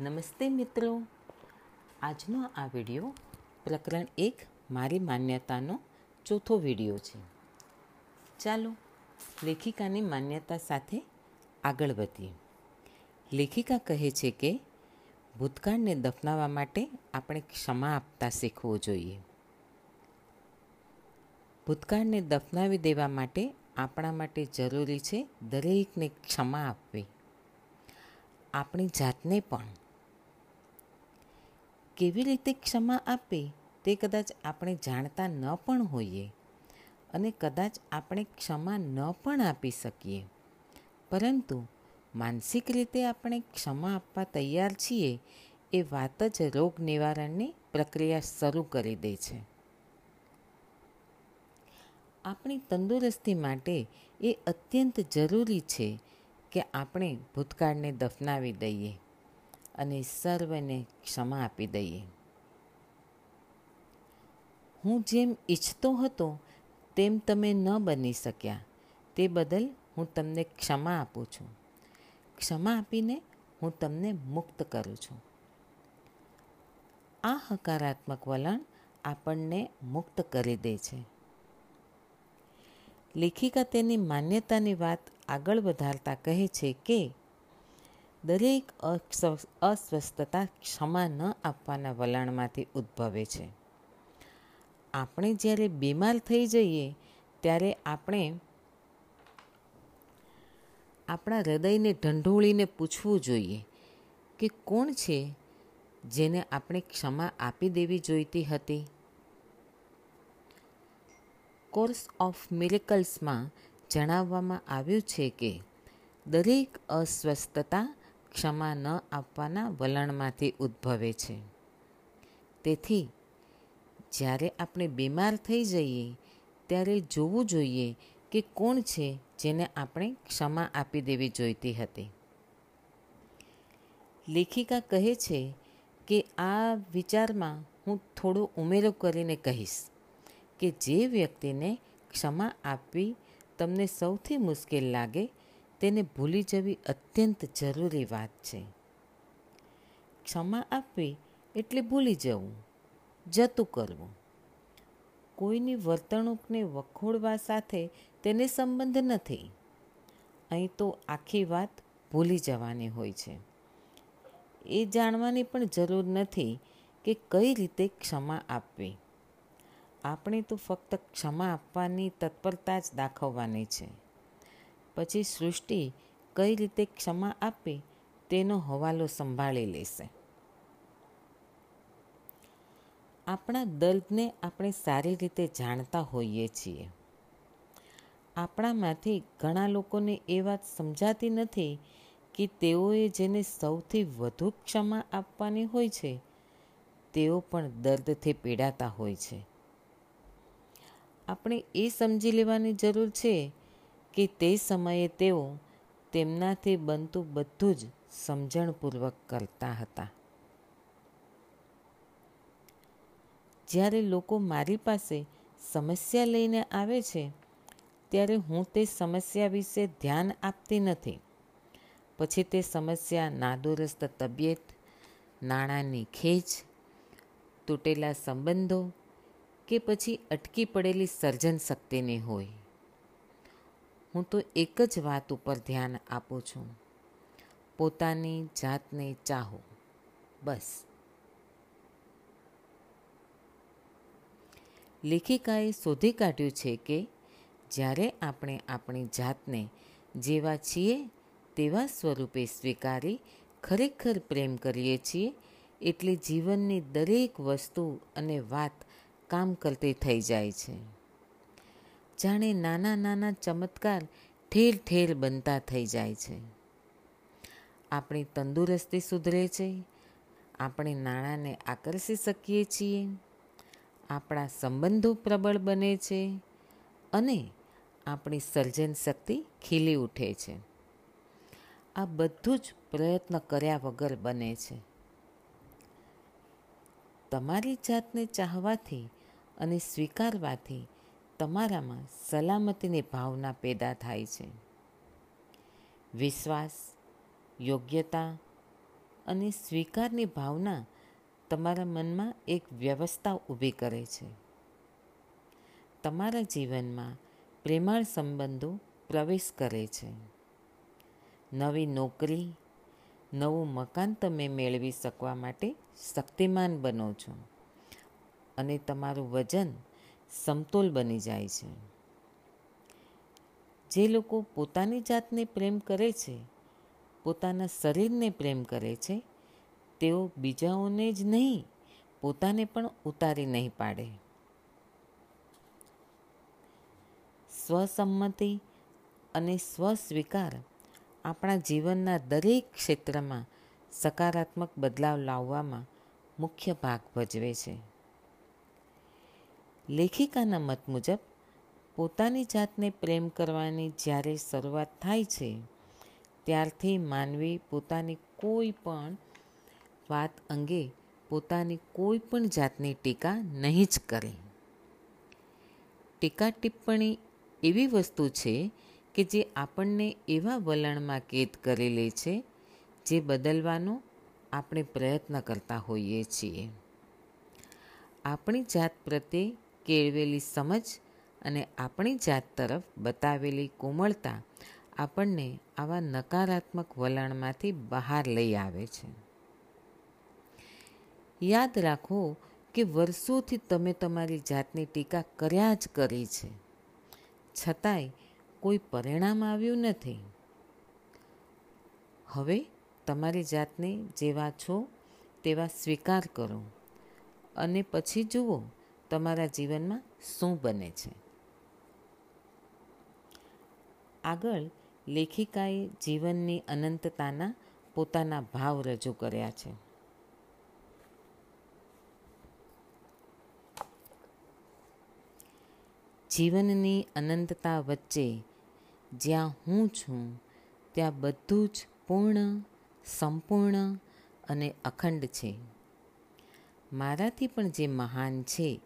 નમસ્તે મિત્રો. આજનો આ વિડિયો પ્રકરણ એક મારી માન્યતાનો ચોથો વિડિયો છે. ચાલો લેખિકાની માન્યતા સાથે આગળ વધીએ. લેખિકા કહે છે કે, ભૂતકાળને દફનાવવા માટે આપણે ક્ષમા આપતા શીખવું જોઈએ. ભૂતકાળને દફનાવી દેવા માટે આપણા માટે જરૂરી છે દરેકને ક્ષમા આપવી. આપણી જાતને પણ કેવી રીતે ક્ષમા આપે તે કદાચ આપણે જાણતા ન પણ હોઈએ અને કદાચ આપણે ક્ષમા ન પણ આપી શકીએ. પરંતુ માનસિક રીતે આપણે ક્ષમા આપવા તૈયાર છીએ એ વાત જ રોગ નિવારણની પ્રક્રિયા શરૂ કરી દે છે. આપણી તંદુરસ્તી માટે એ અત્યંત જરૂરી છે કે આપણે ભૂતકાળને દફનાવી દઈએ. અને સર્વને ક્ષમા આપી દઈએ. હું જેમ ઈચ્છતો હતો, તેમ તમે ન બની શક્યા. તે બદલ હું તમને ક્ષમા આપું છું. ક્ષમા આપીને હું તમને મુક્ત કરું છું. આ હકારાત્મક વલણ આપણને મુક્ત કરી દે છે. લેખિકા તેની માન્યતાની વાત આગળ વધારતા કહે છે કે દરેક અસ્વસ્થતા ક્ષમા ન આપવાના વલણમાંથી ઉદ્ભવે છે. આપણે જ્યારે બીમાર થઈ જઈએ, ત્યારે આપણે આપણા હૃદયને ઢંઢોળીને પૂછવું જોઈએ કે કોણ છે જેને આપણે ક્ષમા આપી દેવી જોઈતી હતી? કોર્સ ઓફ મિરેકલ્સમાં જણાવવામાં આવ્યું છે કે દરેક અસ્વસ્થતા ક્ષમા ન આપવાના વલણમાંથી ઉદ્ભવે છે. તેથી, જ્યારે આપણે બીમાર થઈ જઈએ, ત્યારે જોવું જોઈએ કે કોણ છે જેને આપણે ક્ષમા આપી દેવી જોઈતી હતી. લેખિકા કહે છે કે આ વિચારમાં હું થોડો ઉમેરો કરીને કહીશ કે જે વ્યક્તિને ક્ષમા આપવી તમને સૌથી મુશ્કેલ લાગે તેને ભૂલી જવી અત્યંત જરૂરી વાત છે. ક્ષમા આપવી એટલે ભૂલી જવું, જતું કરવું. કોઈની વર્તણૂકને વખોડવા સાથે તેને સંબંધ નથી. અહીં તો આખી વાત ભૂલી જવાની હોય છે. એ જાણવાની પણ જરૂર નથી કે કઈ રીતે ક્ષમા આપવી. આપણે તો ફક્ત ક્ષમા આપવાની તત્પરતા જ દાખવવાની છે. પછી સૃષ્ટિ કઈ રીતે ક્ષમા આપે તેનો હવાલો સંભાળી લેશે. આપણા દર્દને આપણે સારી રીતે જાણતા હોઈએ છીએ. આપણામાંથી ઘણા લોકોને એ વાત સમજાતી નથી કે તેઓએ જેને સૌથી વધુ ક્ષમા આપવાની હોય છે, તેઓ પણ દર્દથી પીડાતા હોય છે. આપણે એ સમજી લેવાની જરૂર છે કે તે સમયે તેઓ તેમનાથી બનતું બધું જ સમજણપૂર્વક કરતા હતા. જ્યારે લોકો મારી પાસે સમસ્યા લઈને આવે છે, ત્યારે હું તે સમસ્યા વિશે ધ્યાન આપતી નથી. પછી તે સમસ્યા નાદુરસ્ત તબિયત, નાણાંની ખેંચ, તૂટેલા સંબંધો કે પછી અટકી પડેલી સર્જન શક્તિની હોય. હું તો એક જ વાત ઉપર ધ્યાન આપું છું. પોતાની જાતને ચાહો. બસ. લેખિકાએ શોધી કાઢ્યું છે કે જ્યારે આપણે આપણી જાતને જેવા છીએ તેવા સ્વરૂપે સ્વીકારી ખરેખર પ્રેમ કરીએ છીએ, એટલે જીવનની દરેક વસ્તુ અને વાત કામ કરતી થઈ જાય છે. જાણે નાના નાના ચમત્કાર ઠેર ઠેર બનતા થઈ જાય છે. આપણી તંદુરસ્તી સુધરે છે. આપણે નાણાંને આકર્ષી શકીએ છીએ. આપણા સંબંધો પ્રબળ બને છે. અને આપણી સર્જન શક્તિ ખીલી ઉઠે છે. આ બધું જ પ્રયત્ન કર્યા વગર બને છે. તમારી જાતને ચાહવાથી અને સ્વીકારવાથી તમારામાં સલામતીની ભાવના પેદા થાય છે. વિશ્વાસ, યોગ્યતા અને સ્વીકારની ભાવના તમારા મનમાં એક વ્યવસ્થા ઊભી કરે છે. તમારા જીવનમાં પ્રેમાળ સંબંધો પ્રવેશ કરે છે. નવી નોકરી, નવું મકાન તમે મેળવી શકવા માટે શક્તિમાન બનો છો અને તમારું વજન સમતોલ બની જાય છે. જે લોકો પોતાની જાતને પ્રેમ કરે છે, પોતાના શરીરને પ્રેમ કરે છે, તેઓ બીજાઓને જ નહીં, પોતાને પણ ઉતારી નહીં પાડે. સ્વસંમતિ અને સ્વસ્વીકાર આપણા જીવનના દરેક ક્ષેત્રમાં સકારાત્મક બદલાવ લાવવામાં મુખ્ય ભાગ ભજવે છે. લેખિકાના મત મુજબ, પોતાની જાતને પ્રેમ કરવાની જ્યારે શરૂઆત થાય છે, ત્યારથી માનવી પોતાની કોઈ પણ વાત અંગે પોતાની કોઈ પણ જાતની ટીકા નહીં જ કરે. ટીકા ટિપ્પણી એવી વસ્તુ છે કે જે આપણને એવા વલણમાં કેદ કરી લે છે, જે બદલવાનો આપણે પ્રયત્ન કરતા હોઈએ છીએ. આપણી જાત પ્રત્યે કેળવેલી સમજ અને આપણી જાત તરફ બતાવેલી કોમળતા આપણને આવા નકારાત્મક વલણમાંથી બહાર લઈ આવે છે. યાદ રાખો કે વર્ષોથી તમે તમારી જાતની ટીકા કર્યા જ કરી છે. છતાંય કોઈ પરિણામ આવ્યું નથી. હવે તમારી જાતને જેવા છો તેવા સ્વીકાર કરો અને પછી જુઓ તમારા જીવનમાં શું બને છે? આગળ લેખિકાએ જીવનની અનંતતાના પોતાના ભાવ રજૂ કર્યા છે. જીવનની અનંતતા વચ્ચે જ્યાં હું છું, ત્યાં બધું જ પૂર્ણ, સંપૂર્ણ અને અખંડ છે. મારાથી પણ જે મહાન છે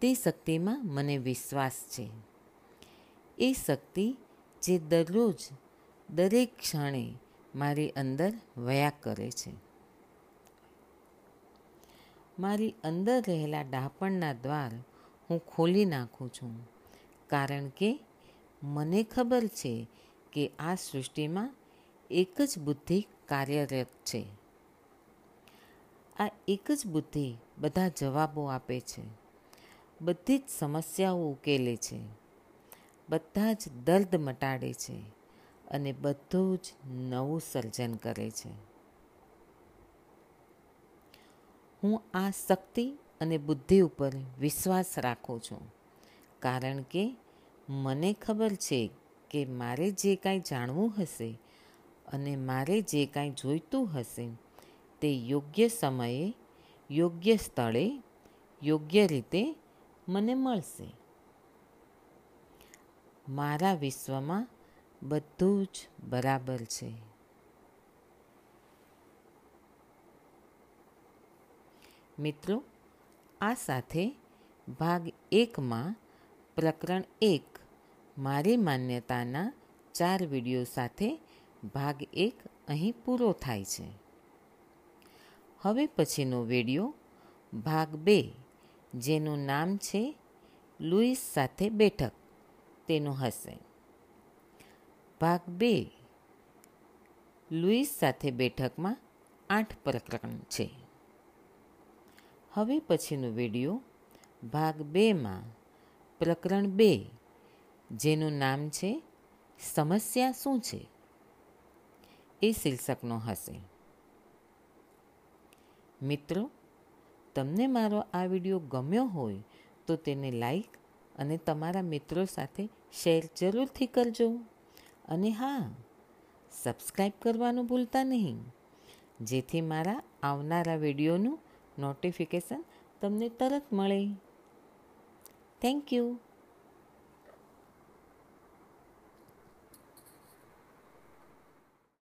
તે શક્તિમાં મને વિશ્વાસ છે. એ શક્તિ જે દરરોજ, દરેક ક્ષણે મારી અંદર વયા કરે છે. મારી અંદર રહેલા ડાપણના દ્વાર હું ખોલી નાખું છું, કારણ કે મને ખબર છે કે આ સૃષ્ટિમાં એક જ બુદ્ધિ કાર્યરત છે. આ એક જ બુદ્ધિ બધા જવાબો આપે છે. બધી જ સમસ્યાઓ ઉકેલે છે. બધા જ દર્દ મટાડે છે અને બધું જ નવું સર્જન કરે છે. હું આ શક્તિ અને બુદ્ધિ ઉપર વિશ્વાસ રાખું છું. કારણ કે મને ખબર છે કે મારે જે કાંઈ જાણવું હશે અને મારે જે કાંઈ જોઈતું હશે તે યોગ્ય સમયે, યોગ્ય સ્થળે, યોગ્ય રીતે મને મળશે. મારા વિશ્વમાં બધું જ બરાબર છે. મિત્રો, આ સાથે ભાગ એકમાં પ્રકરણ એક, મારી માન્યતાના ચાર વીડિયો સાથે ભાગ એક અહીં પૂરો થાય છે. હવે પછીનો વીડિયો, ભાગ બે. જેનું નામ છે લુઈસ સાથે બેઠક. તેનું હશે. ભાગ બે. લુઈસ સાથે બેઠકમાં આઠ પ્રકરણ છે. હવે પછીનો વીડિયો ભાગ બેમાં. પ્રકરણ બે. જેનું નામ છે સમસ્યા શું છે? એ શીર્ષકનો હશે. મિત્રો તમને મારો આ વીડિયો ગમ્યો હોય, તો તેને લાઈક અને તમારા મિત્રો સાથે શેર જરૂરથી કરજો. અને હા સબસ્ક્રાઈબ કરવાનું ભૂલતા નહીં. જેથી મારા આવનારા વિડીયોનું નોટિફિકેશન તમને તરત મળે. Thank you.